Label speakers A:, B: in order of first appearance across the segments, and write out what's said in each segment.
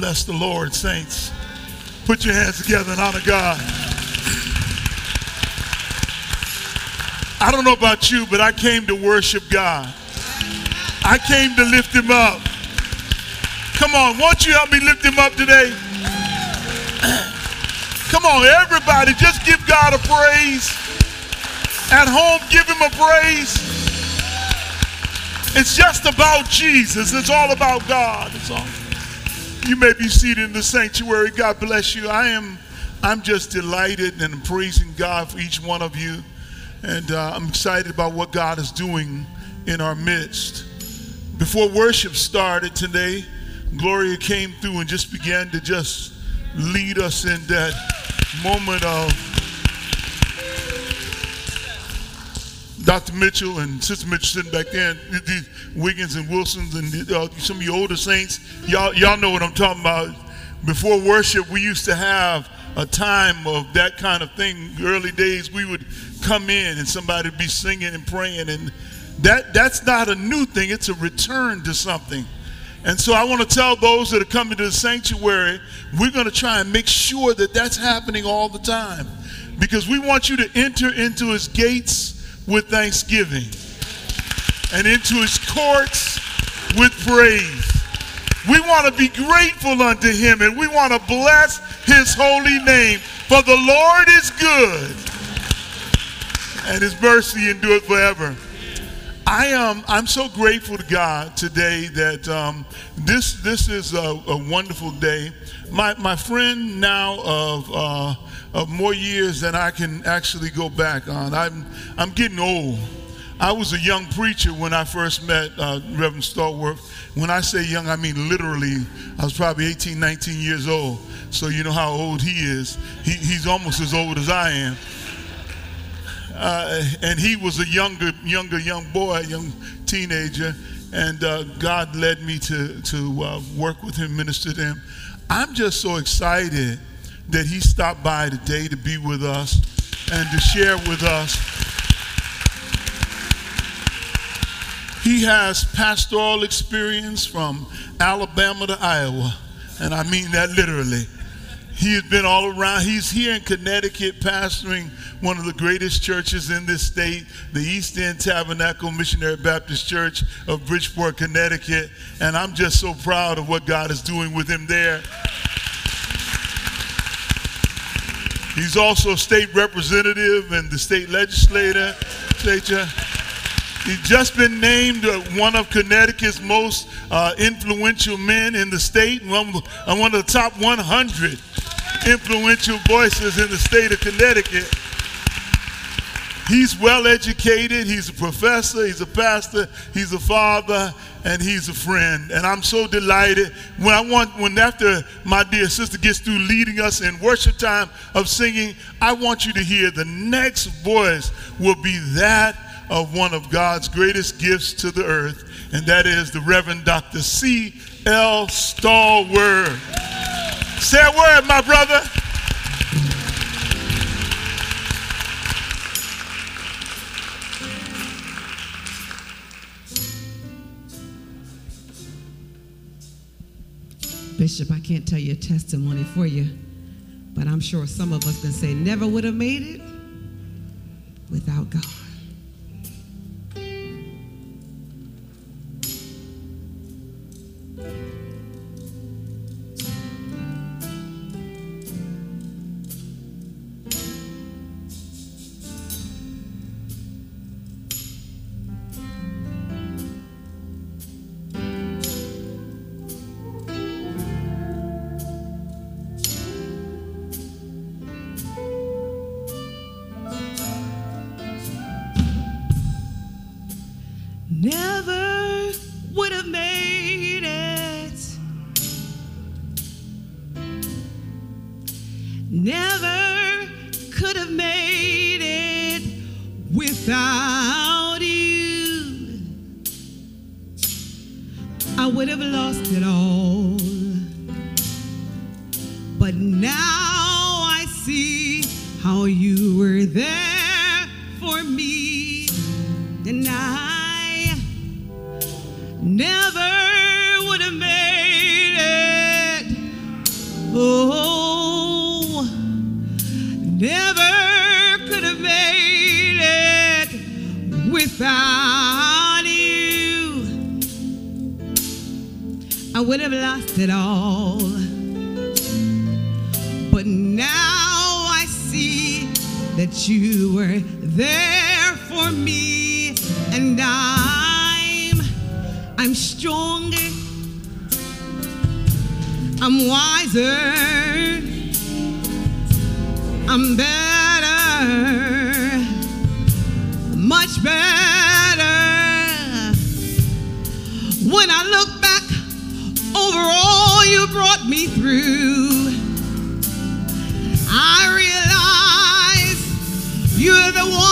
A: bless the Lord, saints. Put your hands together and honor God. I don't know about you, but I came to worship God. I came to lift him up. Come on, won't you help me lift him up today? Come on, everybody, just give God a praise. At home, give him a praise. It's just about Jesus. It's all about God. It's all. You may be seated in the sanctuary. God bless you. I am I'm just delighted and praising God for each one of you. And uh, I'm excited about what God is doing in our midst. Before worship started today, Gloria came through and just began to just lead us in that moment of Dr. Mitchell and Sister Mitchell sitting back there, and these Wiggins and Wilsons and uh, some of your older saints. Y'all, y'all know what I'm talking about. Before worship, we used to have a time of that kind of thing. Early days, we would come in and somebody would be singing and praying, and that that's not a new thing. It's a return to something. And so I want to tell those that are coming to the sanctuary, we're going to try and make sure that that's happening all the time. Because we want you to enter into his gates with thanksgiving and into his courts with praise. We want to be grateful unto him and we want to bless his holy name. For the Lord is good and his mercy endureth forever. I am I'm so grateful to God today that um, this this is a, a, wonderful day. My my friend now of uh, of more years than I can actually go back on. I'm I'm getting old. I was a young preacher when I first met uh, Reverend Stallworth. When I say young, I mean literally. I was probably 18, 19 years old. So you know how old he is. He, he's almost as old as I am. Uh, and he was a younger, younger, young boy, young teenager, and uh, God led me to to uh, work with him, minister to him. I'm just so excited that he stopped by today to be with us and to share with us. He has pastoral experience from Alabama to Iowa, and I mean that literally. He has been all around. He's here in Connecticut pastoring one of the greatest churches in this state, the East End Tabernacle Missionary Baptist Church of Bridgeport, Connecticut. And I'm just so proud of what God is doing with him there. He's also a state representative and the state legislator. He's just been named uh, one of Connecticut's most uh, influential men in the state, one, one of the top 100 influential voices in the state of Connecticut. He's well educated, he's a professor, he's a pastor, he's a father, and he's a friend. And I'm so delighted when I want when after my dear sister gets through leading us in worship time of singing, I want you to hear the next voice will be that of one of God's greatest gifts to the earth, and that is the Reverend Dr. C. L. Stallworth. Say a word, my brother.
B: Bishop, I can't tell you a testimony for you, but I'm sure some of us can say never would have made it without God. I'm wiser, I'm better, much better. When I look back over all you brought me through, I realize you're the one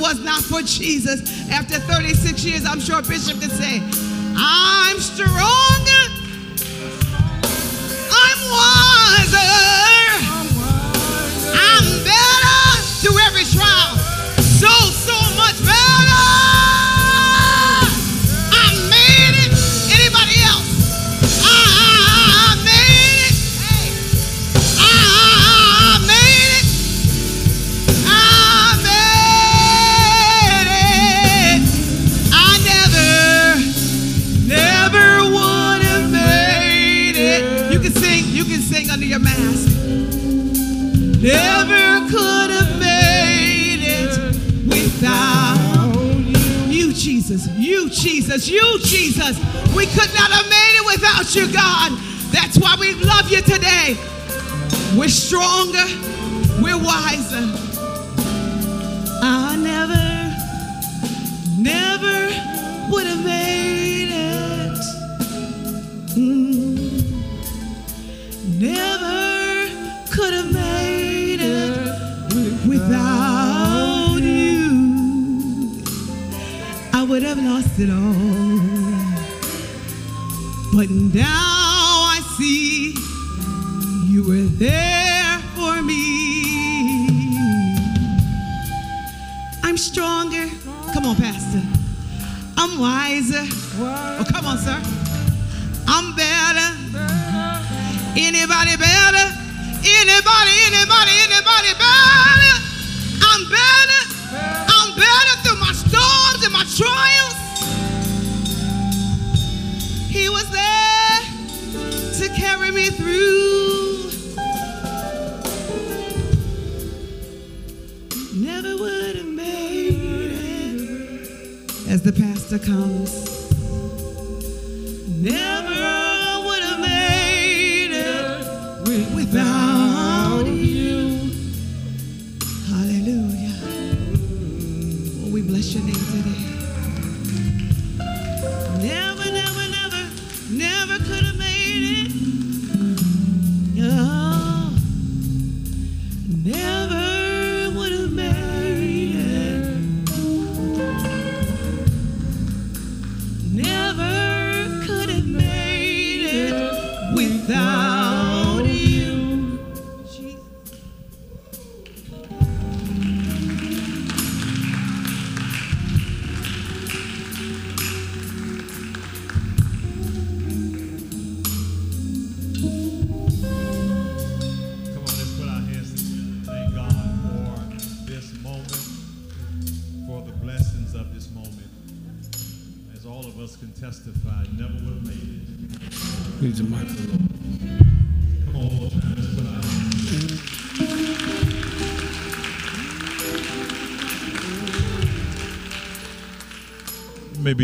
B: was not for Jesus. After 36 years, I'm sure Bishop could say, I'm stronger. I'm wiser. Never could have made it without you, Jesus. You, Jesus. You, Jesus. We could not have made it without you, God. That's why we love you today. We're stronger. We're wiser. I never, never would have made it. Mm. Never would have lost it all. But now I see you were there for me. I'm stronger. Come on, Pastor. I'm wiser. Oh, come on, sir. I'm better. Anybody better? Anybody, anybody, anybody better? I'm better. Trials. He was there to carry me through. Never would have made it as the pastor comes. Never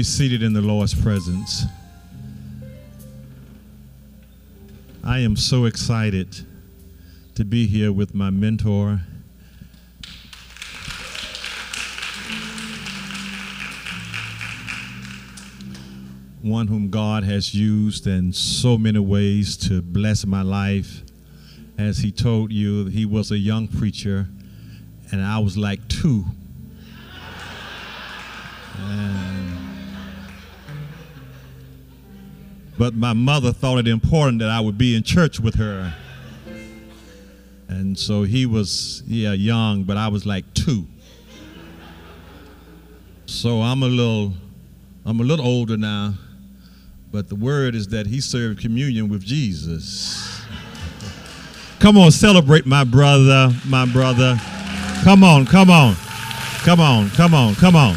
C: seated in the Lord's presence. I am so excited to be here with my mentor. One whom God has used in so many ways to bless my life. As he told you, he was a young preacher, and I was like two. And- but my mother thought it important that I would be in church with her. And so he was, yeah, young, but I was like two. So I'm a little, I'm a little older now, but the word is that he served communion with Jesus. Come on, celebrate my brother, my brother. Come on, come on, come on, come on, come on.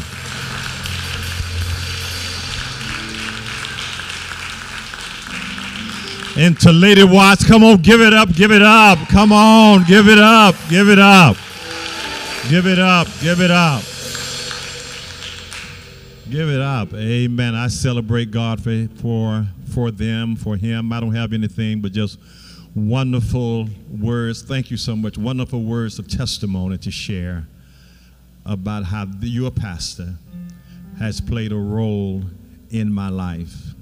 C: And to Lady Watts, come on, give it up, give it up. Come on, give it up, give it up. Give it up, give it up. Give it up. Amen. I celebrate God for, for, for them, for him. I don't have anything but just wonderful words. Thank you so much. Wonderful words of testimony to share about how your pastor has played a role in my life.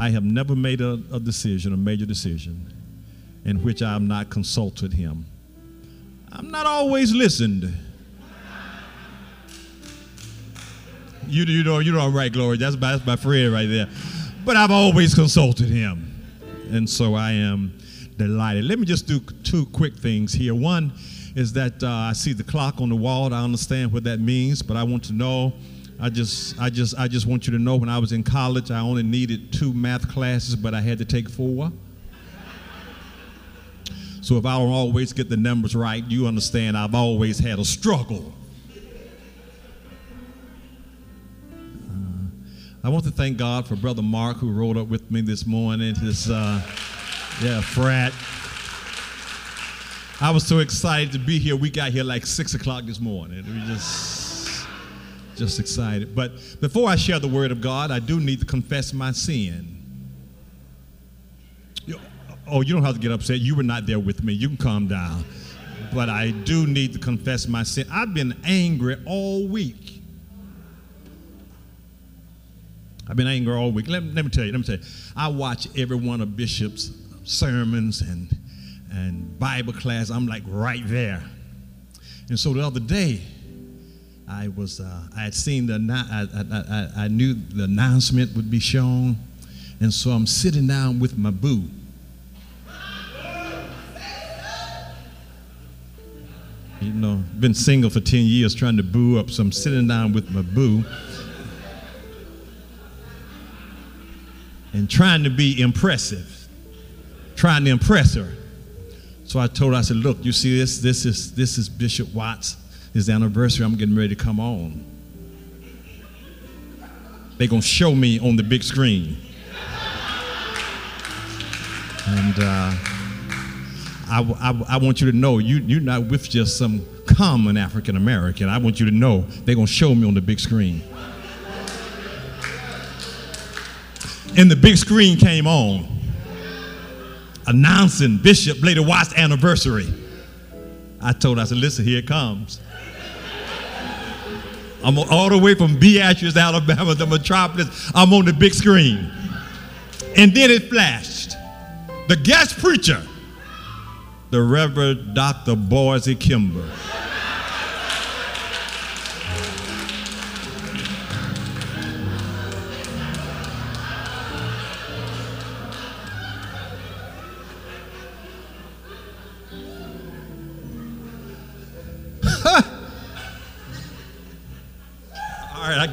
C: I have never made a, a decision, a major decision, in which I have not consulted him. I'm not always listened. You, you know, you know, I'm right, Glory. That's my, that's my friend right there. But I've always consulted him. And so I am delighted. Let me just do two quick things here. One is that uh, I see the clock on the wall. I understand what that means, but I want to know. I just, I just, I just want you to know. When I was in college, I only needed two math classes, but I had to take four. So if I don't always get the numbers right, you understand. I've always had a struggle. I want to thank God for Brother Mark who rode up with me this morning. His, uh, yeah, frat. I was so excited to be here. We got here like six o'clock this morning. We just, just excited. But before I share the word of God, I do need to confess my sin. Oh, you don't have to get upset. You were not there with me. You can calm down. But I do need to confess my sin. I've been angry all week. I've been angry all week. Let, let me tell you, let me tell you. I watch every one of Bishop's sermons and, and Bible class. I'm like right there. And so the other day, I was, uh, I had seen the I, I, I, knew the announcement would be shown. And so I'm sitting down with my boo. You know, been single for 10 years trying to boo up. So I'm sitting down with my boo. and trying to be impressive, trying to impress her. So I told her, I said, look, you see this? This is this is Bishop Watts. His anniversary. I'm getting ready to come on. They're gonna show me on the big screen. And uh, I, I, I want you to know you, you're not with just some common African American. I want you to know they're gonna show me on the big screen. and the big screen came on announcing Bishop Lady Watts' anniversary. I told her, I said, listen, here it comes. I'm all the way from Beatrice, Alabama, the metropolis. I'm on the big screen. And then it flashed. The guest preacher, the Reverend Dr. Boise Kimber.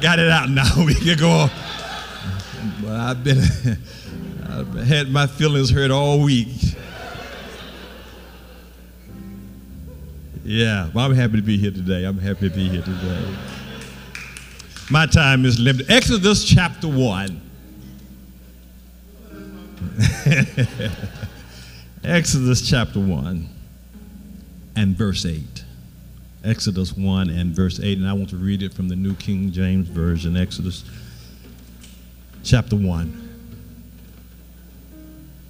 C: Got it out now. We can go on. But I've been, I've had my feelings hurt all week. Yeah, well, I'm happy to be here today. I'm happy to be here today. My time is limited. Exodus chapter 1. Exodus chapter 1 and verse 8. Exodus 1 and verse 8, and I want to read it from the New King James Version. Exodus chapter 1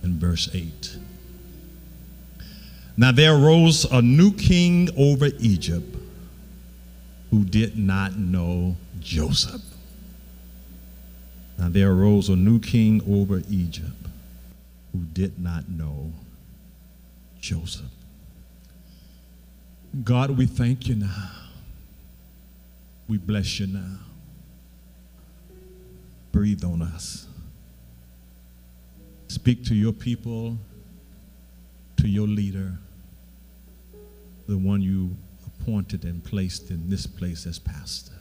C: and verse 8. Now there arose a new king over Egypt who did not know Joseph. Now there arose a new king over Egypt who did not know Joseph. God, we thank you now. We bless you now. Breathe on us. Speak to your people, to your leader the one you appointed and placed in this place as pastor.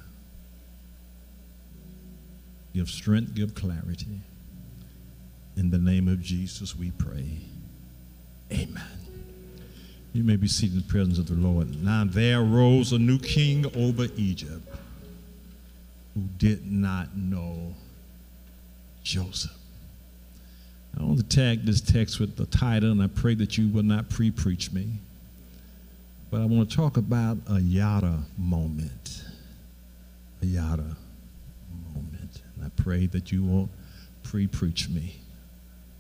C: Give strength, give clarity. In the name of Jesus, we pray. Amen. You may be seated in the presence of the Lord. Now there arose a new king over Egypt who did not know Joseph. I want to tag this text with the title, and I pray that you will not pre preach me. But I want to talk about a yada moment. A yada moment. And I pray that you won't pre preach me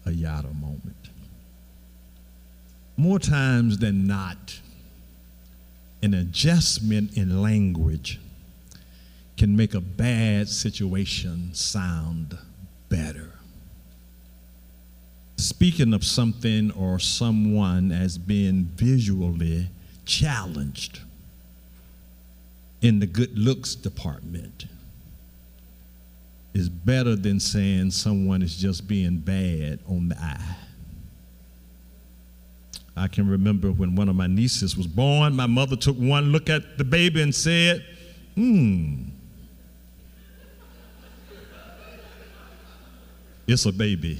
C: a yada moment. More times than not, an adjustment in language can make a bad situation sound better. Speaking of something or someone as being visually challenged in the good looks department is better than saying someone is just being bad on the eye. I can remember when one of my nieces was born, my mother took one look at the baby and said, Hmm, it's a baby.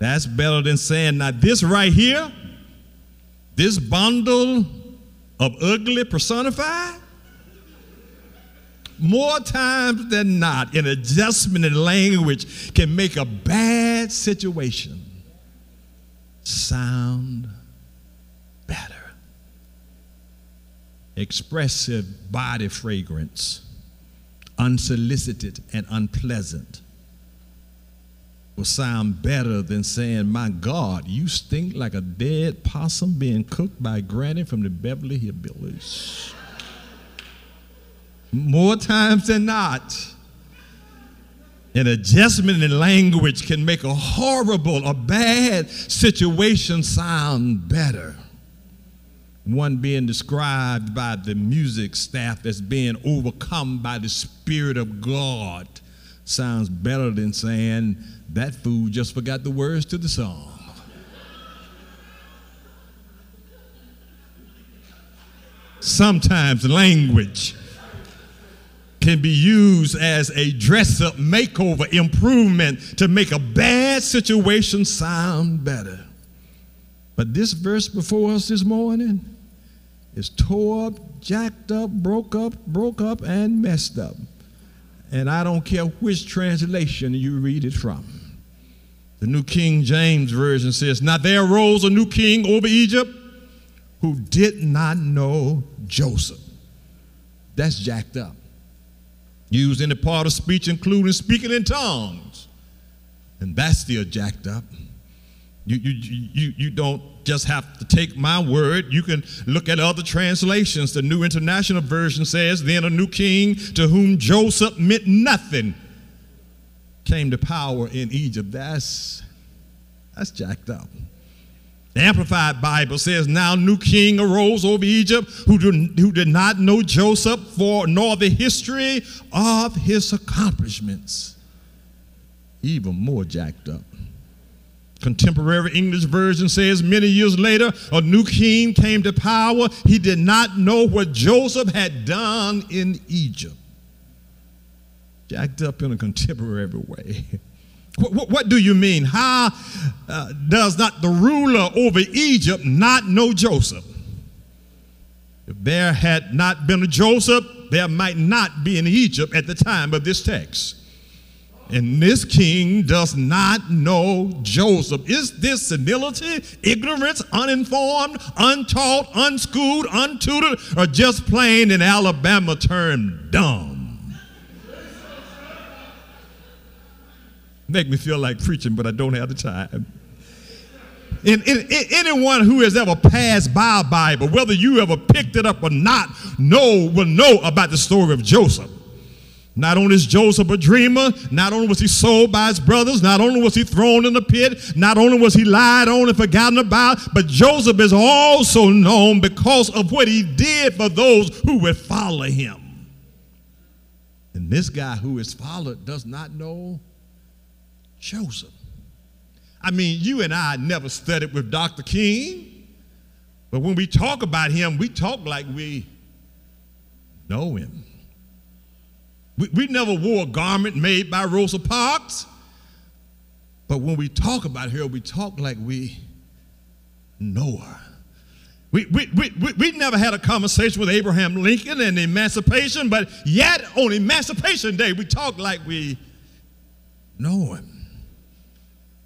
C: That's better than saying, now this right here this bundle of ugly personified, more times than not, an adjustment in language can make a bad situation sound better. Expressive body fragrance, unsolicited and unpleasant will sound better than saying, My God, you stink like a dead possum being cooked by Granny from the Beverly Hillbillies. More times than not, an adjustment in language can make a horrible or bad situation sound better. One being described by the music staff as being overcome by the Spirit of God sounds better than saying that fool just forgot the words to the song. Sometimes language can be used as a dress up makeover improvement to make a bad situation sound better. But this verse before us this morning is tore up, jacked up, broke up, broke up, and messed up. And I don't care which translation you read it from. The New King James Version says, Now there arose a new king over Egypt who did not know Joseph. That's jacked up. Used any part of speech, including speaking in tongues. And that's still jacked up. You, you, you, you don't just have to take my word. You can look at other translations. The New International Version says, Then a new king to whom Joseph meant nothing came to power in Egypt. That's, that's jacked up. The Amplified Bible says, Now new king arose over Egypt who did, who did not know Joseph for nor the history of his accomplishments. Even more jacked up. Contemporary English version says many years later, a new king came to power. He did not know what Joseph had done in Egypt. Jacked up in a contemporary way. What, what, do you mean? How uh, does not the ruler over Egypt not know Joseph? If there had not been a Joseph, there might not be an Egypt at the time of this text. And this king does not know Joseph. Is this senility, ignorance, uninformed, untaught, unschooled, untutored, or just plain in Alabama term dumb? Make me feel like preaching, but I don't have the time. In, in, in, anyone who has ever passed by a Bible, whether you ever picked it up or not, know will know about the story of Joseph. Not only is Joseph a dreamer, not only was he sold by his brothers, not only was he thrown in the pit, not only was he lied on and forgotten about, but Joseph is also known because of what he did for those who would follow him. And this guy who is followed does not know Joseph. I mean, you and I never studied with Dr. King, but when we talk about him, we talk like we know him. We, we never wore a garment made by Rosa Parks. But when we talk about her, we talk like we know her. We, we, we, we, we never had a conversation with Abraham Lincoln and emancipation, but yet on Emancipation Day, we talk like we know him.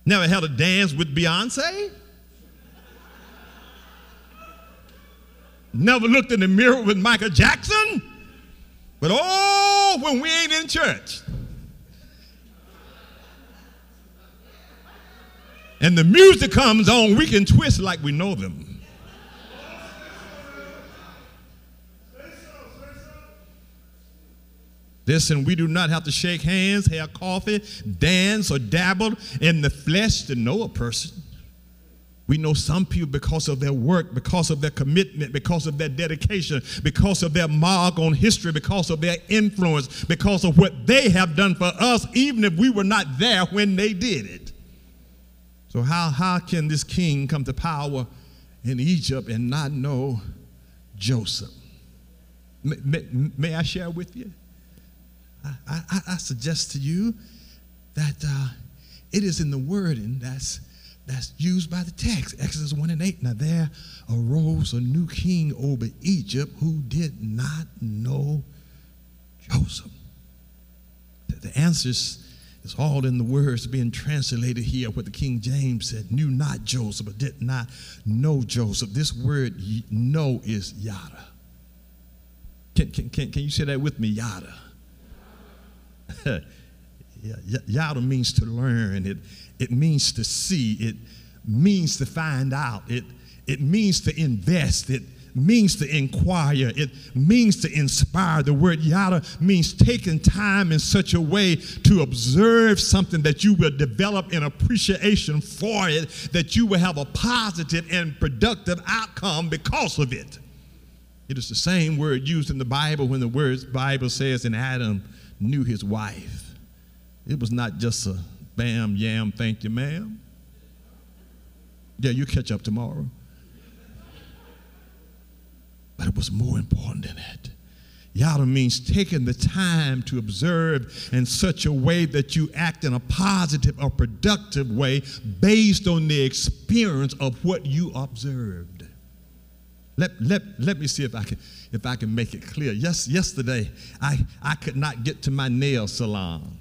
C: Never had a dance with Beyonce. Never looked in the mirror with Michael Jackson. But oh, when we ain't in church, and the music comes on, we can twist like we know them. Listen, we do not have to shake hands, have coffee, dance, or dabble in the flesh to know a person. We know some people because of their work, because of their commitment, because of their dedication, because of their mark on history, because of their influence, because of what they have done for us, even if we were not there when they did it. So, how, how can this king come to power in Egypt and not know Joseph? May, may, may I share with you? I, I, I, suggest to you that uh, it is in the wording that's that's used by the text, Exodus 1 and 8. Now there arose a new king over Egypt who did not know Joseph. The, the answer is, all in the words being translated here, what the King James said, knew not Joseph, but did not know Joseph. This word know is yada. Can, can, can, can you say that with me? Yada. yada means to learn. It, it means to see. It means to find out. It, it means to invest. It means to inquire. It means to inspire. The word yada means taking time in such a way to observe something that you will develop an appreciation for it, that you will have a positive and productive outcome because of it. It is the same word used in the Bible when the word Bible says, in Adam knew his wife. It was not just a Bam, yam, thank you, ma'am. Yeah, you catch up tomorrow. But it was more important than that. Yada means taking the time to observe in such a way that you act in a positive or productive way based on the experience of what you observed. Let, let, let me see if I can if I can make it clear. Yes, yesterday I, I could not get to my nail salon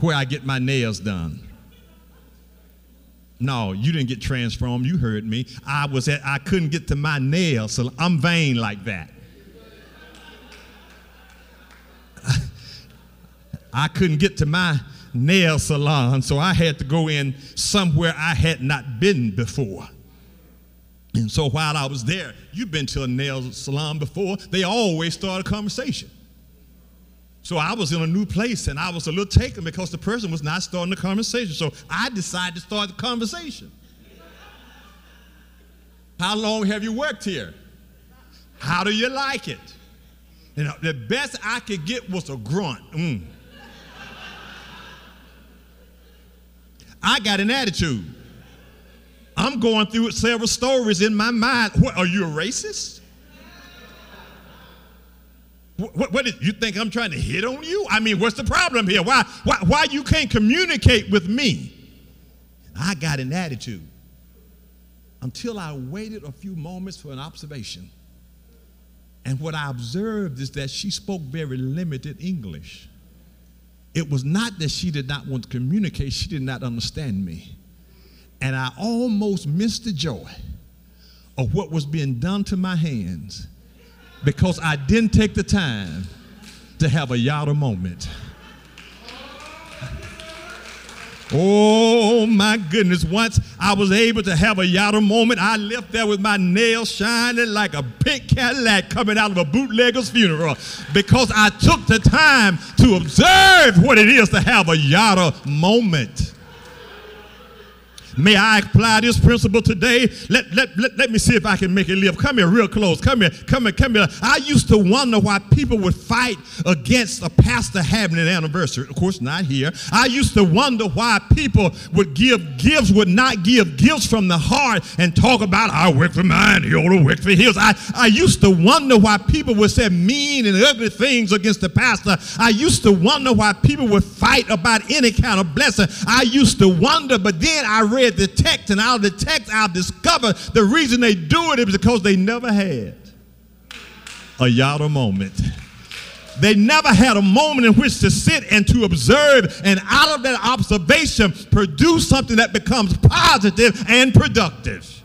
C: where I get my nails done. No, you didn't get transformed. You heard me. I was at, I couldn't get to my nails, so I'm vain like that. I couldn't get to my nail salon, so I had to go in somewhere I had not been before. And so while I was there, you've been to a nail salon before, they always start a conversation. So I was in a new place and I was a little taken because the person was not starting the conversation. So I decided to start the conversation. How long have you worked here? How do you like it? And the best I could get was a grunt. Mm. I got an attitude. I'm going through several stories in my mind. What, are you a racist? What, what, is, you think I'm trying to hit on you? I mean, what's the problem here? Why, why, why you can't communicate with me? I got an attitude until I waited a few moments for an observation. And what I observed is that she spoke very limited English. It was not that she did not want to communicate, she did not understand me. And I almost missed the joy of what was being done to my hands because I didn't take the time to have a yada moment. Oh my goodness. Once I was able to have a yada moment, I left there with my nails shining like a pink Cadillac coming out of a bootlegger's funeral because I took the time to observe what it is to have a yada moment. May I apply this principle today? Let, let, let, let me see if I can make it live. Come here, real close. Come here, come here, come here. I used to wonder why people would fight against a pastor having an anniversary. Of course, not here. I used to wonder why people would give gifts, would not give gifts from the heart and talk about, I work for mine, he ought to work for his. I, I used to wonder why people would say mean and ugly things against the pastor. I used to wonder why people would fight about any kind of blessing. I used to wonder, but then I read text, and I'll detect, I'll discover the reason they do it is because they never had a yada moment. They never had a moment in which to sit and to observe, and out of that observation, produce something that becomes positive and productive.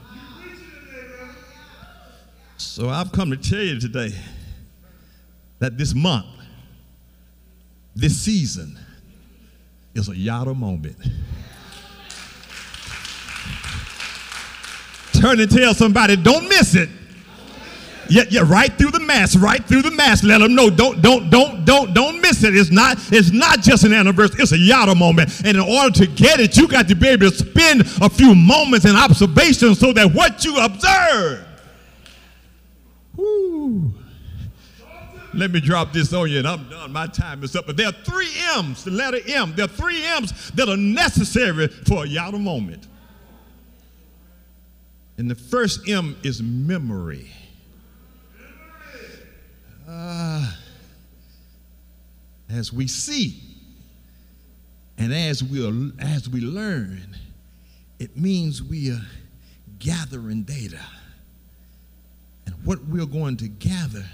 C: So I've come to tell you today that this month, this season, is a yada moment. Turn and tell somebody, don't miss it. Yeah, yeah, right through the mass, right through the mass. Let them know. Don't, don't, don't, don't, don't miss it. It's not, it's not just an anniversary. It's a yada moment. And in order to get it, you got to be able to spend a few moments in observation so that what you observe. Whoo. Let me drop this on you, and I'm done. My time is up. But there are three M's, the letter M. There are three M's that are necessary for a yada moment. And the first M is memory. Uh, as we see and as we, as we learn, it means we are gathering data. And what we're going to gather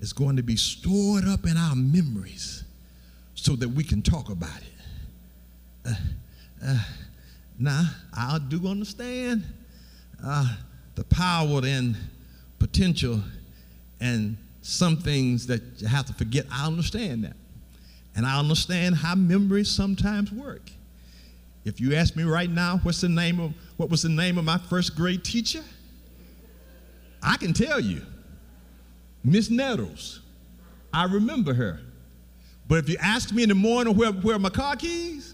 C: is going to be stored up in our memories so that we can talk about it. Uh, uh, now, I do understand uh, the power and potential and some things that you have to forget. I understand that. And I understand how memories sometimes work. If you ask me right now, what's the name of what was the name of my first grade teacher? I can tell you. Miss Nettles. I remember her. But if you ask me in the morning where, where are my car keys,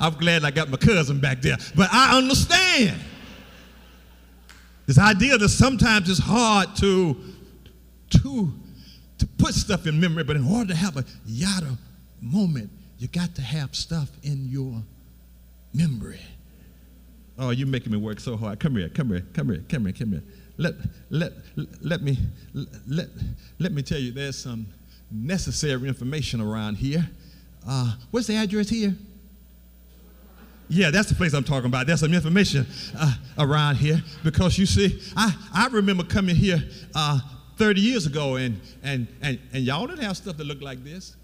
C: I'm glad I got my cousin back there. But I understand this idea that sometimes it's hard to, to, to put stuff in memory, but in order to have a yada moment, you got to have stuff in your memory. Oh, you're making me work so hard. Come here, come here, come here, come here, come here. Let, let, let, me, let, let me tell you, there's some necessary information around here. Uh, what's the address here? Yeah, that's the place I'm talking about. There's some information uh, around here because you see, I, I remember coming here uh, 30 years ago and, and, and, and y'all didn't have stuff that looked like this.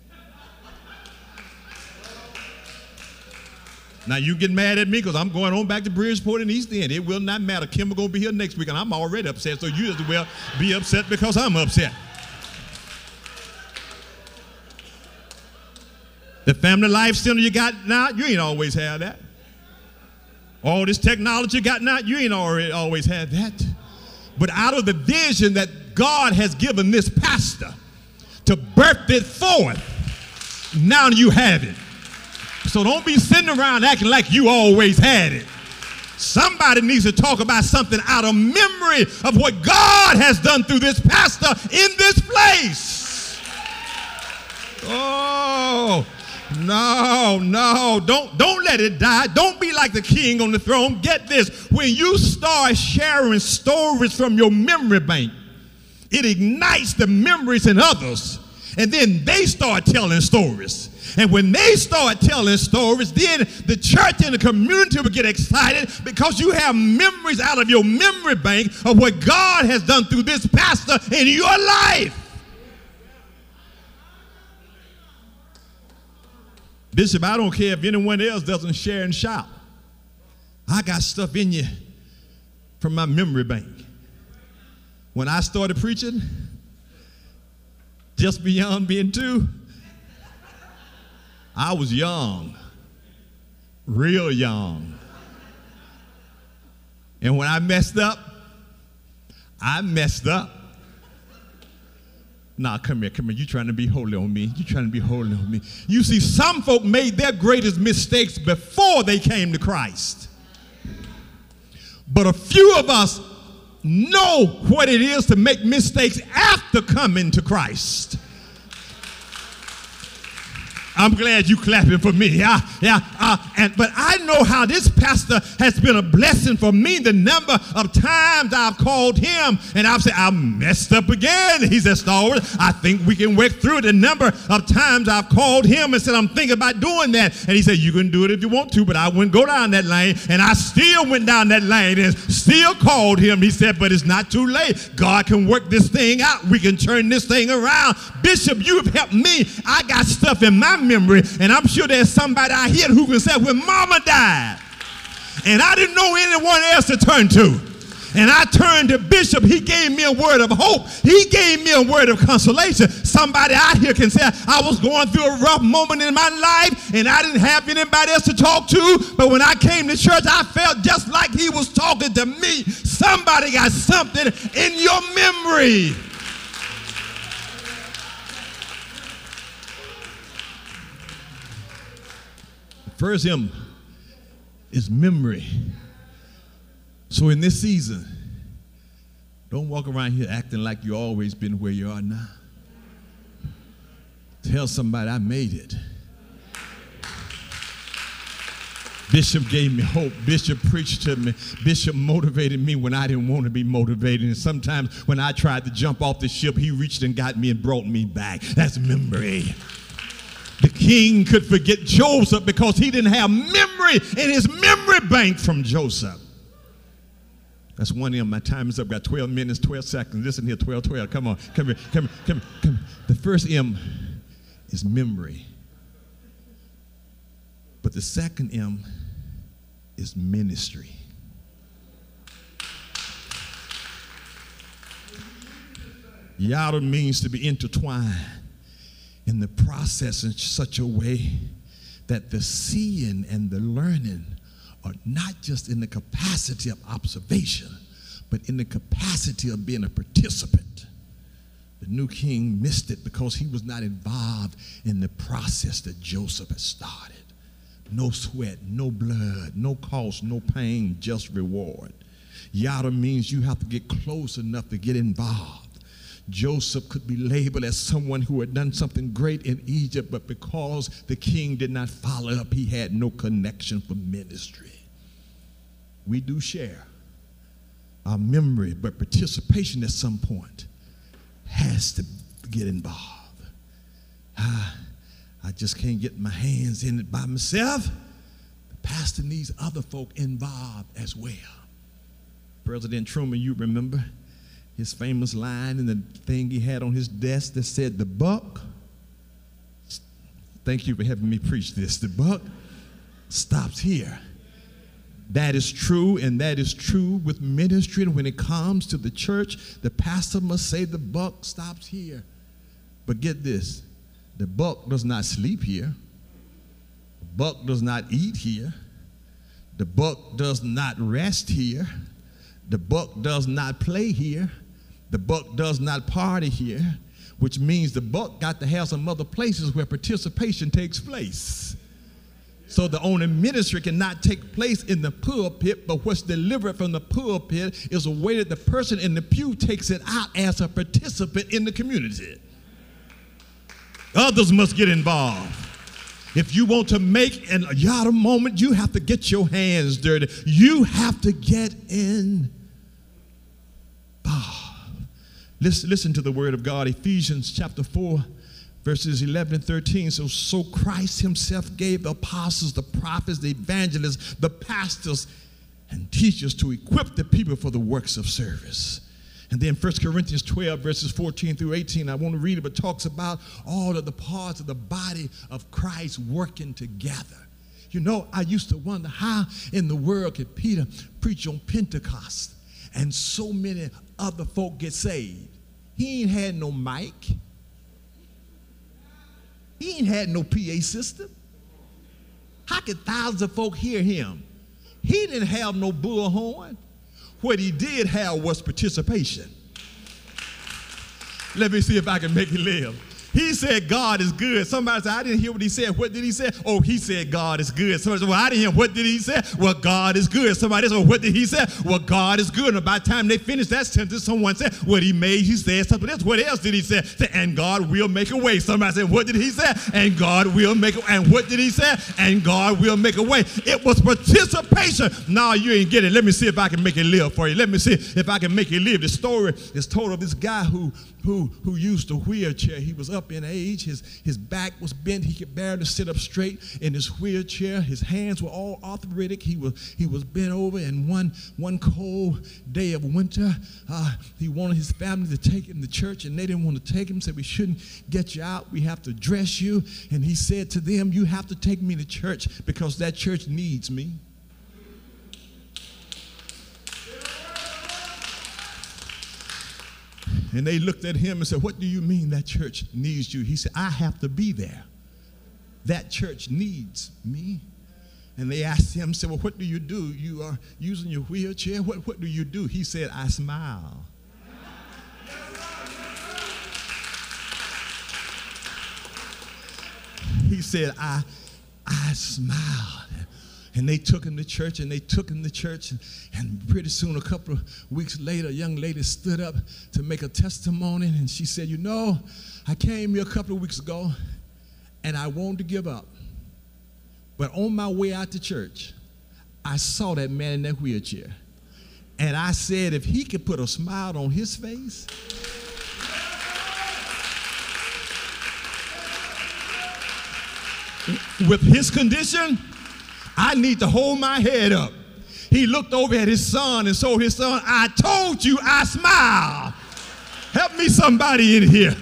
C: Now you get mad at me because I'm going on back to Bridgeport and East End. It will not matter. Kim will gonna be here next week, and I'm already upset. So you as well be upset because I'm upset. The family life center you got now, you ain't always had that. All this technology got now, you ain't already always had that. But out of the vision that God has given this pastor to birth it forth, now you have it. So don't be sitting around acting like you always had it. Somebody needs to talk about something out of memory of what God has done through this pastor in this place. Oh, no, no, don't don't let it die. Don't be like the king on the throne. Get this. When you start sharing stories from your memory bank, it ignites the memories in others. And then they start telling stories. And when they start telling stories, then the church and the community will get excited because you have memories out of your memory bank of what God has done through this pastor in your life. Bishop, I don't care if anyone else doesn't share and shout. I got stuff in you from my memory bank. When I started preaching, just beyond being two, I was young, real young. And when I messed up, I messed up. Nah, come here, come here. You trying to be holy on me. You trying to be holy on me. You see, some folk made their greatest mistakes before they came to Christ. But a few of us know what it is to make mistakes after coming to Christ. I'm glad you clapping for me. Yeah, yeah. Uh, and but I know how this pastor has been a blessing for me. The number of times I've called him and I've said I messed up again. He said, Stallworth, I think we can work through it. The number of times I've called him and said I'm thinking about doing that, and he said you can do it if you want to, but I wouldn't go down that lane. And I still went down that lane and still called him. He said, but it's not too late. God can work this thing out. We can turn this thing around. Bishop, you have helped me. I got stuff in my memory, and I'm sure there's somebody out here who can say, when mama died, and I didn't know anyone else to turn to. And I turned to Bishop. He gave me a word of hope. He gave me a word of consolation. Somebody out here can say, I was going through a rough moment in my life and I didn't have anybody else to talk to. But when I came to church, I felt just like he was talking to me. Somebody got something in your memory. First hymn is memory. So in this season, don't walk around here acting like you always been where you are now. Tell somebody I made it. Bishop gave me hope. Bishop preached to me. Bishop motivated me when I didn't want to be motivated. And sometimes when I tried to jump off the ship, he reached and got me and brought me back. That's memory. The king could forget Joseph because he didn't have memory in his memory bank from Joseph. That's one them. My time is up. Got 12 minutes, 12 seconds. Listen here, 12, 12. Come on. Come here. Come here. Come here. Come here. The first M is memory. But the second M is ministry. Yada means to be intertwined in the process in such a way that the seeing and the learning are not just in the capacity of observation, but in the capacity of being a participant. The new king missed it because he was not involved in the process that Joseph had started. No sweat, no blood, no cost, no pain, just reward. Yada means you have to get close enough to get involved. Joseph could be labeled as someone who had done something great in Egypt, but because the king did not follow up, he had no connection for ministry. We do share our memory, but participation at some point has to get involved. I, I just can't get my hands in it by myself. The pastor needs other folk involved as well. President Truman, you remember? His famous line and the thing he had on his desk that said, The buck, thank you for having me preach this, the buck stops here. That is true, and that is true with ministry. And when it comes to the church, the pastor must say, The buck stops here. But get this the buck does not sleep here, the buck does not eat here, the buck does not rest here, the buck does not play here the buck does not party here, which means the buck got to have some other places where participation takes place. So the only ministry cannot take place in the pulpit, but what's delivered from the pulpit is a way that the person in the pew takes it out as a participant in the community. Others must get involved. If you want to make an yada moment, you have to get your hands dirty. You have to get in. Listen, listen to the word of God, Ephesians chapter 4, verses 11 and 13. So, so Christ himself gave the apostles, the prophets, the evangelists, the pastors, and teachers to equip the people for the works of service. And then 1 Corinthians 12, verses 14 through 18, I want to read it, but talks about all of the parts of the body of Christ working together. You know, I used to wonder how in the world could Peter preach on Pentecost and so many other folk get saved. He ain't had no mic. He ain't had no PA system. How could thousands of folk hear him? He didn't have no bullhorn. What he did have was participation. Let me see if I can make it live. He said God is good. Somebody said, I didn't hear what he said. What did he say? Oh, he said God is good. Somebody said, Well, I didn't hear. What did he say? Well, God is good. Somebody said, well, What did he say? Well, God is good. And by the time they finished that sentence, someone said, What he made, he said something else. What else did he say? And God will make a way. Somebody said, What did he say? And God will make a And what did he say? And God will make a way. It was participation. Now you ain't get it. Let me see if I can make it live for you. Let me see if I can make it live. The story is told of this guy who who, who used a wheelchair. He was up in age. His, his back was bent. He could barely sit up straight in his wheelchair. His hands were all arthritic. He was, he was bent over. And one, one cold day of winter, uh, he wanted his family to take him to church, and they didn't want to take him. Said, We shouldn't get you out. We have to dress you. And he said to them, You have to take me to church because that church needs me. And they looked at him and said, What do you mean that church needs you? He said, I have to be there. That church needs me. And they asked him, said, Well, what do you do? You are using your wheelchair? What, what do you do? He said, I smile. He said, I, I smile. And they took him to church and they took him to church. And, and, pretty soon, a couple of weeks later, a young lady stood up to make a testimony. And she said, You know, I came here a couple of weeks ago and I wanted to give up. But on my way out to church, I saw that man in that wheelchair. And I said, if he could put a smile on his face, with his condition, I need to hold my head up. He looked over at his son and told his son, I told you I smile. Help me, somebody in here.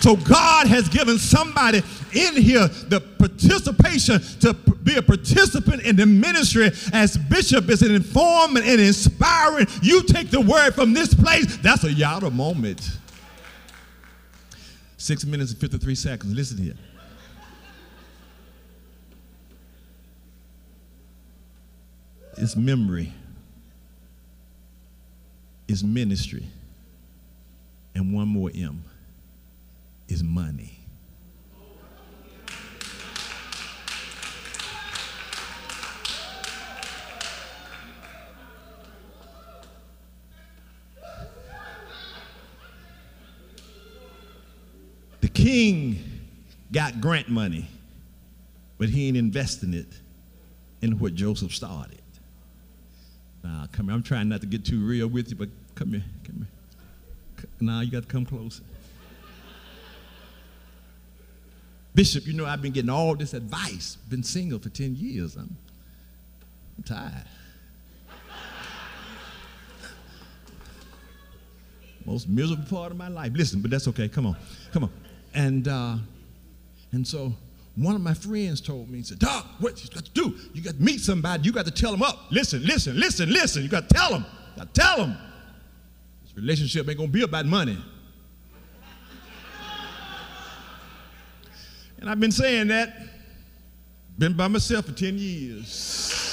C: So God has given somebody in here the participation to be a participant in the ministry as bishop is an informing and inspiring. You take the word from this place, that's a yada moment. Six minutes and 53 seconds. Listen here. Is memory, is ministry, and one more M is money. The king got grant money, but he ain't investing it in what Joseph started. Nah, come here. I'm trying not to get too real with you, but come here. Come here. Now nah, you got to come closer. Bishop, you know I've been getting all this advice. Been single for 10 years. I'm, I'm tired. Most miserable part of my life. Listen, but that's okay. Come on. Come on. And uh, and so one of my friends told me, he said, Doc, what you got to do? You got to meet somebody. You got to tell them up. Listen, listen, listen, listen. You got to tell them. You got to tell them. This relationship ain't going to be about money. and I've been saying that. Been by myself for 10 years.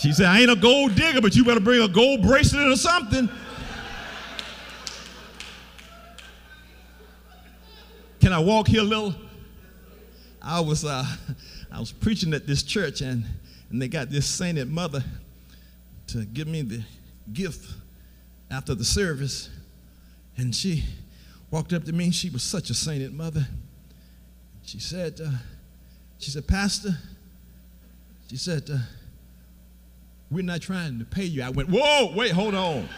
C: She said, I ain't a gold digger, but you better bring a gold bracelet or something. Can I walk here a little? I was, uh, I was preaching at this church, and, and they got this sainted mother to give me the gift after the service. And she walked up to me. She was such a sainted mother. She said, uh, she said, Pastor, she said, uh, we're not trying to pay you. I went, whoa, wait, hold on.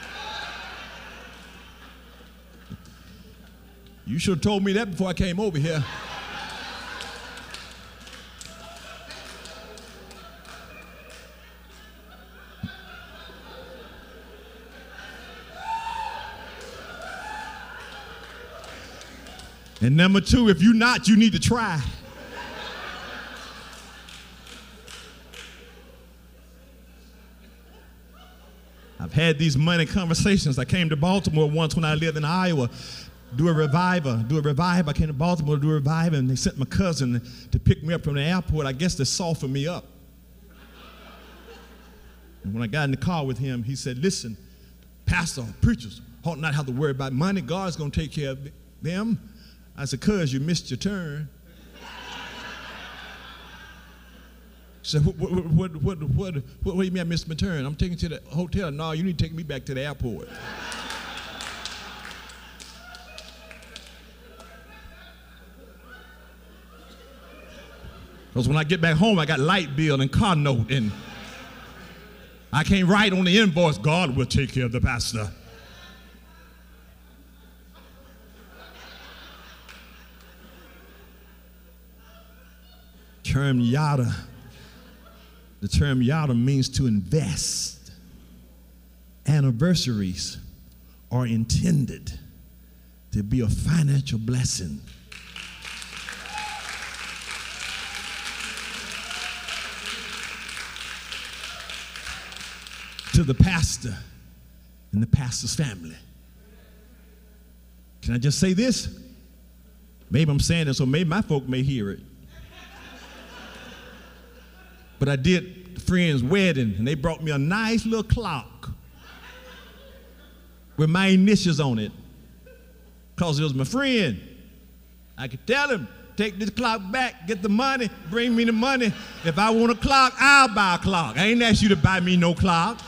C: You should have told me that before I came over here. And number two, if you're not, you need to try. I've had these money conversations. I came to Baltimore once when I lived in Iowa, do a revival, do a revival. I came to Baltimore to do a revival, and they sent my cousin to pick me up from the airport. I guess to soften me up. And when I got in the car with him, he said, Listen, pastor, preachers ought not have to worry about money. God's going to take care of them. I said, Cuz, you missed your turn. So what, what, what, what, what, what, do you mean my turn? I'm taking you to the hotel. No, you need to take me back to the airport. Because when I get back home, I got light bill and car note, and I can't write on the invoice, God will take care of the pastor. Term yada the term yada means to invest. Anniversaries are intended to be a financial blessing. To the pastor and the pastor's family. Can I just say this? Maybe I'm saying this, so maybe my folk may hear it. But I did friend's wedding, and they brought me a nice little clock with my initials on it because it was my friend. I could tell him, take this clock back, get the money, bring me the money. If I want a clock, I'll buy a clock. I ain't asked you to buy me no clock.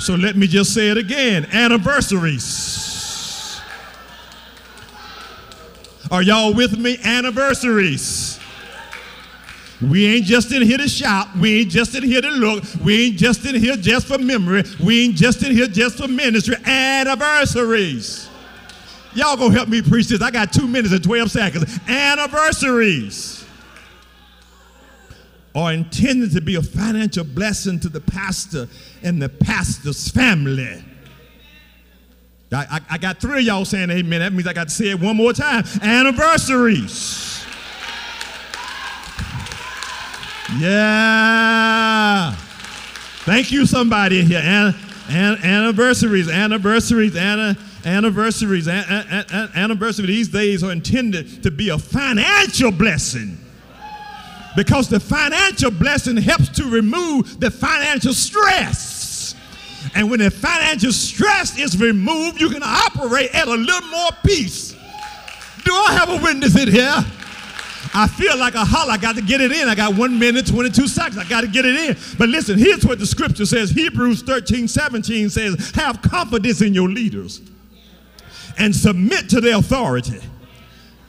C: So let me just say it again anniversaries. Are y'all with me? Anniversaries. We ain't just in here to shop. We ain't just in here to look. We ain't just in here just for memory. We ain't just in here just for ministry. Anniversaries. Y'all gonna help me preach this. I got two minutes and 12 seconds. Anniversaries are intended to be a financial blessing to the pastor and the pastor's family. I, I, I got three of y'all saying amen. That means I got to say it one more time. Anniversaries Yeah. Thank you, somebody here. An, an, anniversaries, anniversaries, an, anniversaries, an, an, anniversary. These days are intended to be a financial blessing because the financial blessing helps to remove the financial stress. And when the financial stress is removed, you can operate at a little more peace. Do I have a witness in here? I feel like a holler. I got to get it in. I got one minute, 22 seconds. I got to get it in. But listen, here's what the scripture says Hebrews 13, 17 says, Have confidence in your leaders and submit to their authority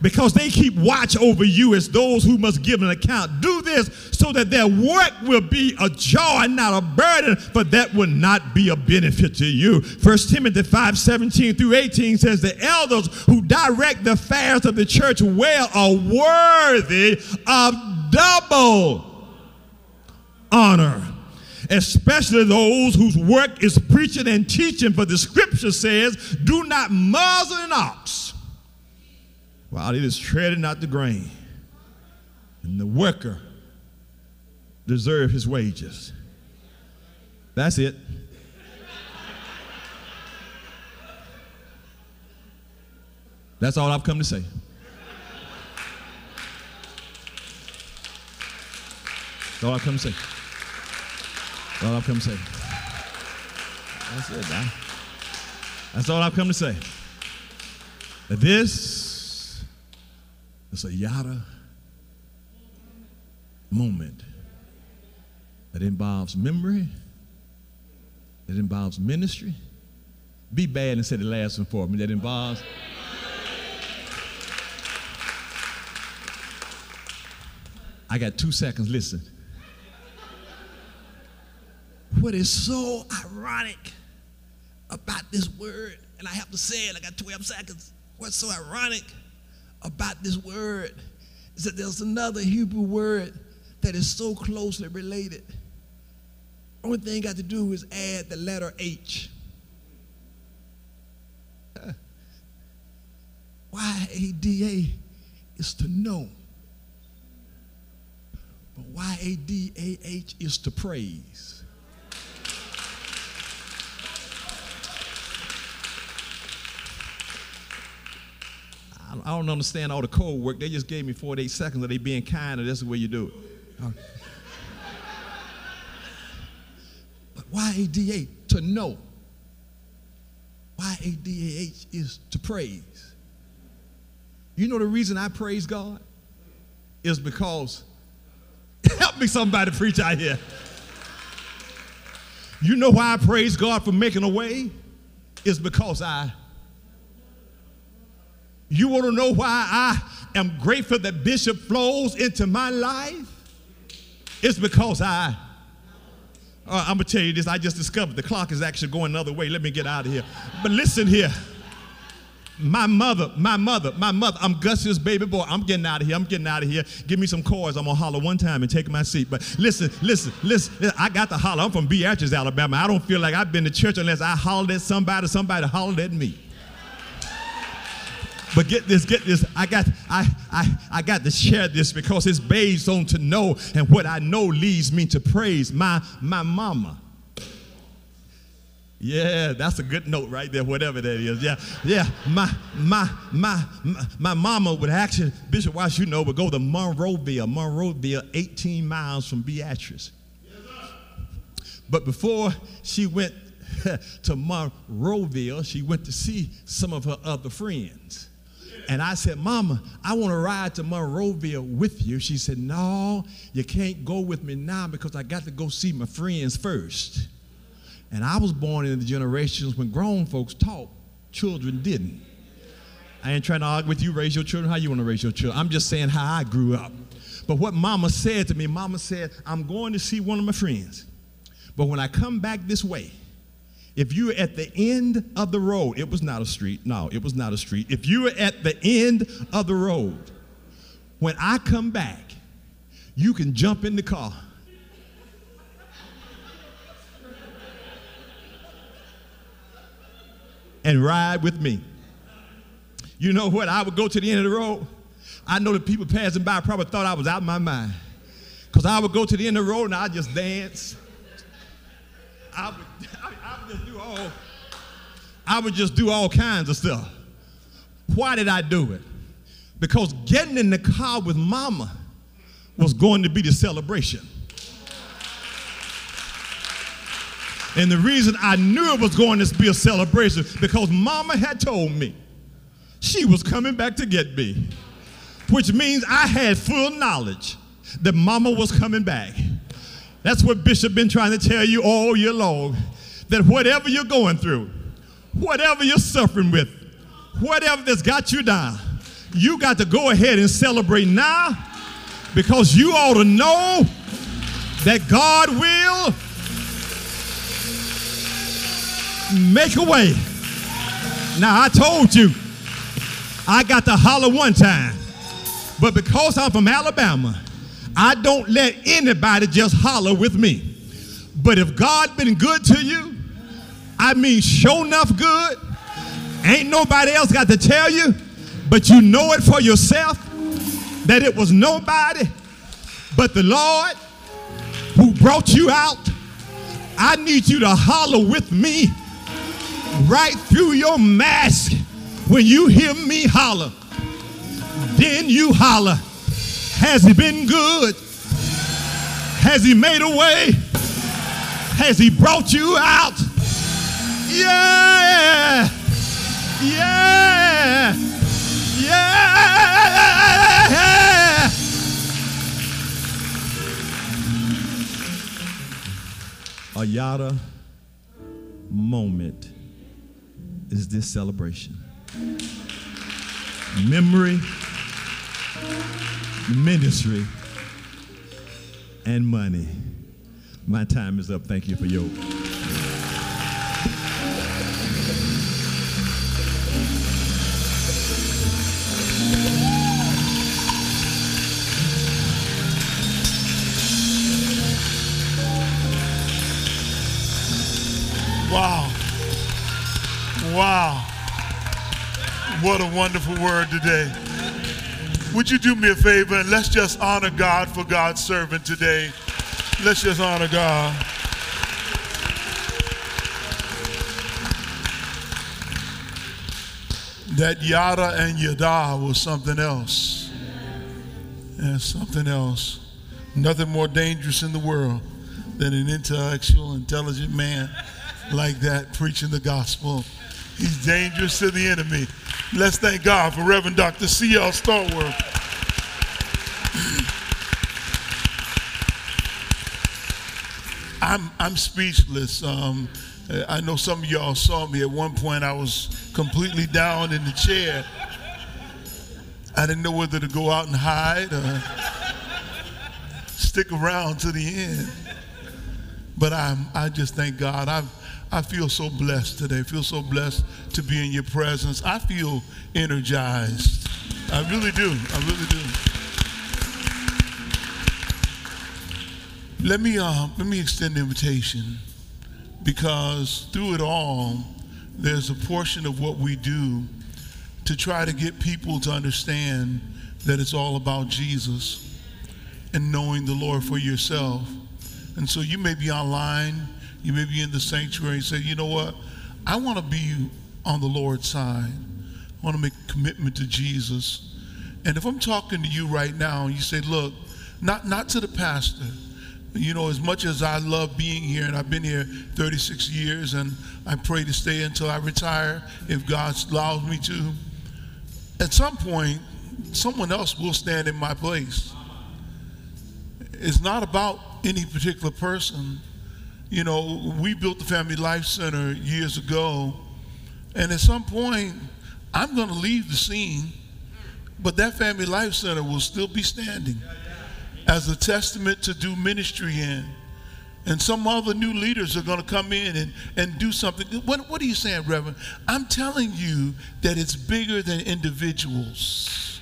C: because they keep watch over you as those who must give an account. Do this so that their work will be a joy, and not a burden, for that will not be a benefit to you. First Timothy 5 17 through 18 says, The elders who direct the affairs of the church well are worthy of double honor especially those whose work is preaching and teaching. For the scripture says, Do not muzzle an ox while it is treading out the grain. And the worker deserve his wages. That's it. That's all I've come to say. That's all I've come to say. That's all I've come to say. That's it, man. That's all I've come to say. This it's a yada moment that involves memory, that involves ministry. Be bad and say the last one for me. That involves. I got two seconds. Listen. What is so ironic about this word, and I have to say it, I got 12 seconds. What's so ironic about this word is that there's another Hebrew word that is so closely related. Only thing got to do is add the letter H. Y-A-D-A is to know. But Y-A-D-A-H is to praise. I don't understand all the code work. They just gave me 48 seconds of they being kind, and that's the way you do it. But Y-A-D-A, to know. Y-A-D-A-H is to praise. You know the reason I praise God? Is because, help me somebody preach out here. You know why I praise God for making a way? Is because I you want to know why I am grateful that Bishop flows into my life? It's because I, uh, I'm going to tell you this. I just discovered the clock is actually going another way. Let me get out of here. But listen here. My mother, my mother, my mother, I'm Gus's baby boy. I'm getting out of here. I'm getting out of here. Give me some chords. I'm going to holler one time and take my seat. But listen, listen, listen. I got to holler. I'm from Beatrice, Alabama. I don't feel like I've been to church unless I hollered at somebody, somebody hollered at me. But get this, get this. I got, I, I, I got to share this because it's based on to know, and what I know leads me to praise my my mama. Yeah, that's a good note right there, whatever that is. Yeah, yeah. My my my my, mama would actually, Bishop Watts, you know, would go to Monroeville, Monroeville, 18 miles from Beatrice. But before she went to Monroeville, she went to see some of her other friends. And I said, Mama, I want to ride to Monroeville with you. She said, No, you can't go with me now because I got to go see my friends first. And I was born in the generations when grown folks talk, children didn't. I ain't trying to argue with you, raise your children how you want to raise your children. I'm just saying how I grew up. But what mama said to me, mama said, I'm going to see one of my friends. But when I come back this way, if you were at the end of the road, it was not a street. No, it was not a street. If you were at the end of the road, when I come back, you can jump in the car. And ride with me. You know what? I would go to the end of the road. I know the people passing by probably thought I was out of my mind. Because I would go to the end of the road and I'd just dance. I would, just do all, I would just do all kinds of stuff. Why did I do it? Because getting in the car with mama was going to be the celebration. And the reason I knew it was going to be a celebration because mama had told me she was coming back to get me, which means I had full knowledge that mama was coming back. That's what Bishop been trying to tell you all year long that whatever you're going through, whatever you're suffering with, whatever that's got you down, you got to go ahead and celebrate now because you ought to know that God will make a way. Now, I told you I got to holler one time, but because I'm from Alabama, I don't let anybody just holler with me. But if God been good to you, I mean, show enough good. Ain't nobody else got to tell you, but you know it for yourself that it was nobody but the Lord who brought you out. I need you to holler with me right through your mask when you hear me holler. Then you holler. Has he been good? Has he made a way? Has he brought you out? Yeah! Yeah! Yeah! yada moment is this celebration. Memory, ministry, and money. My time is up. Thank you for your.
A: What a wonderful word today. Would you do me a favor and let's just honor God for God's servant today? Let's just honor God. That yada and yada was something else. And something else. Nothing more dangerous in the world than an intellectual, intelligent man like that preaching the gospel. He's dangerous to the enemy. Let's thank God for Reverend Dr. C.L. Stallworth. I'm, I'm speechless. Um, I know some of y'all saw me at one point. I was completely down in the chair. I didn't know whether to go out and hide or stick around to the end. But I'm, I just thank God. I've, I feel so blessed today. I feel so blessed to be in your presence. I feel energized. I really do. I really do. Let me uh, let me extend the invitation because through it all, there's a portion of what we do to try to get people to understand that it's all about Jesus and knowing the Lord for yourself. And so you may be online, you may be in the sanctuary and say, you know what? I want to be on the Lord's side. I want to make a commitment to Jesus. And if I'm talking to you right now and you say, look, not, not to the pastor, you know, as much as I love being here, and I've been here 36 years, and I pray to stay until I retire if God allows me to, at some point, someone else will stand in my place. It's not about any particular person. You know, we built the Family Life Center years ago, and at some point, I'm going to leave the scene, but that Family Life Center will still be standing as a testament to do ministry in. And some other new leaders are going to come in and, and do something. What, what are you saying, Reverend? I'm telling you that it's bigger than individuals.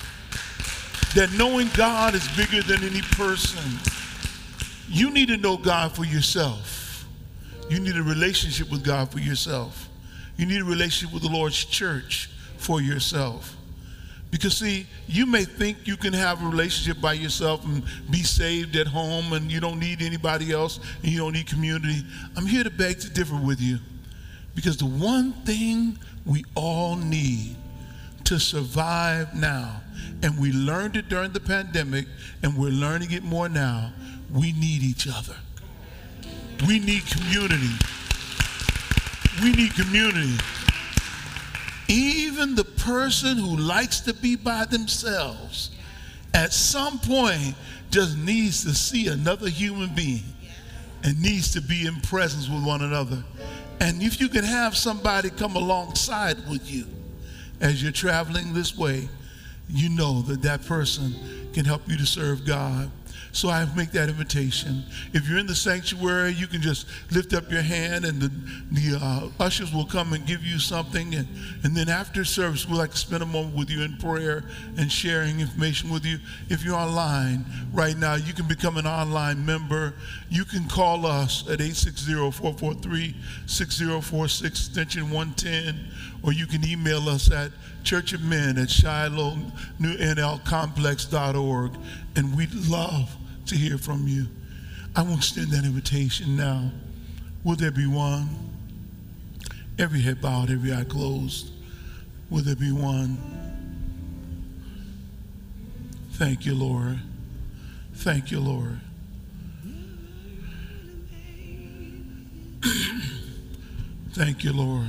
A: That knowing God is bigger than any person. You need to know God for yourself. You need a relationship with God for yourself. You need a relationship with the Lord's church for yourself. Because, see, you may think you can have a relationship by yourself and be saved at home and you don't need anybody else and you don't need community. I'm here to beg to differ with you. Because the one thing we all need to survive now, and we learned it during the pandemic and we're learning it more now, we need each other. We need community. We need community. Even the person who likes to be by themselves at some point just needs to see another human being and needs to be in presence with one another. And if you can have somebody come alongside with you as you're traveling this way, you know that that person can help you to serve God. So I make that invitation. If you're in the sanctuary, you can just lift up your hand and the, the uh, ushers will come and give you something. And, and then after service, we'd like to spend a moment with you in prayer and sharing information with you. If you're online right now, you can become an online member. You can call us at 860-443-6046, extension 110, or you can email us at Church of Men at ShilohNewNLComplex.org. And we'd love to hear from you. I will extend that invitation now. Will there be one? Every head bowed, every eye closed. Will there be one? Thank you, Lord. Thank you, Lord. Thank you, Lord.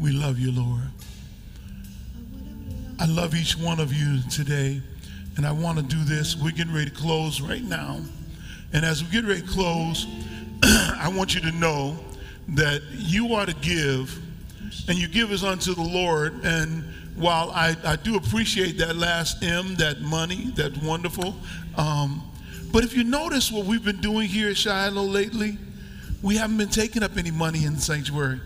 A: We love you, Lord. I love each one of you today. And I want to do this. We're getting ready to close right now. And as we get ready to close, I want you to know that you are to give, and you give as unto the Lord. And while I, I do appreciate that last M, that money, that's wonderful. Um, but if you notice what we've been doing here at Shiloh lately, we haven't been taking up any money in the sanctuary.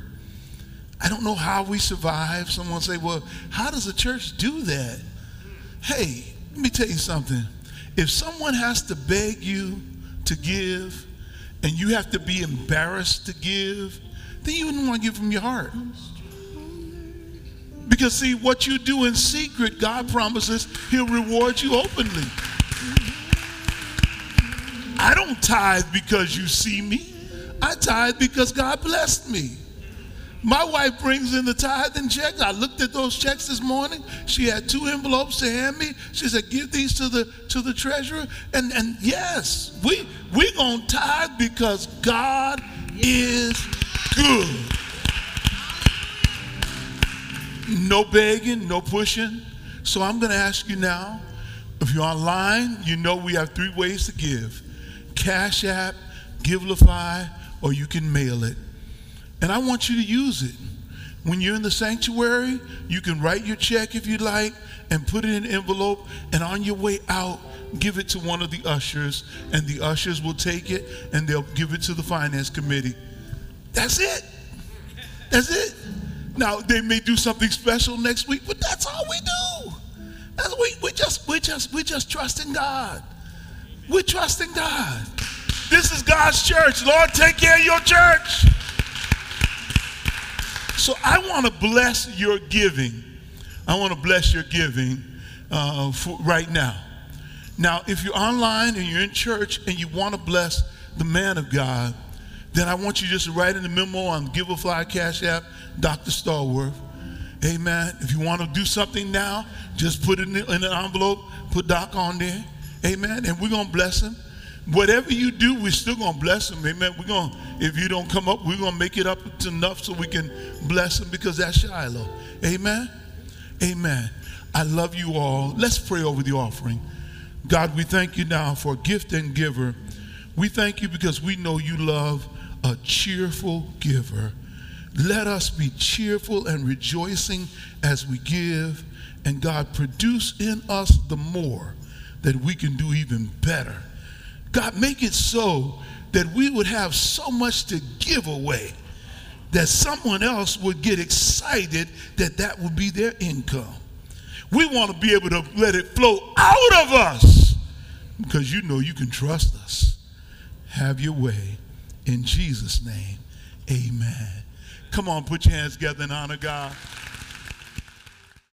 A: I don't know how we survive. Someone say, well, how does a church do that? Hey, let me tell you something. If someone has to beg you to give and you have to be embarrassed to give, then you wouldn't want to give from your heart. Because, see, what you do in secret, God promises He'll reward you openly. I don't tithe because you see me, I tithe because God blessed me. My wife brings in the tithing checks. I looked at those checks this morning. She had two envelopes to hand me. She said, "Give these to the to the treasurer." And and yes, we we gonna tithe because God is good. No begging, no pushing. So I'm gonna ask you now. If you're online, you know we have three ways to give: Cash App, Givelify, or you can mail it. And I want you to use it. When you're in the sanctuary, you can write your check if you like and put it in an envelope. And on your way out, give it to one of the ushers, and the ushers will take it and they'll give it to the finance committee. That's it. That's it. Now they may do something special next week, but that's all we do. That's, we, we just we just we just trusting God. We're trusting God. This is God's church. Lord, take care of your church. So I want to bless your giving. I want to bless your giving uh, right now. Now, if you're online and you're in church and you want to bless the man of God, then I want you just to write in the memo on Givelify Cash App, Dr. Stallworth. Amen. If you want to do something now, just put it in, in an envelope, put Doc on there. Amen. And we're going to bless him whatever you do, we're still gonna bless them. Amen. We're gonna, if you don't come up, we're gonna make it up to enough so we can bless them because that's Shiloh. Amen. Amen. I love you all. Let's pray over the offering. God, we thank you now for gift and giver. We thank you because we know you love a cheerful giver. Let us be cheerful and rejoicing as we give. And God, produce in us the more that we can do even better God, make it so that we would have so much to give away that someone else would get excited that that would be their income. We want to be able to let it flow out of us because you know you can trust us. Have your way. In Jesus' name, amen. Come on, put your hands together and honor God.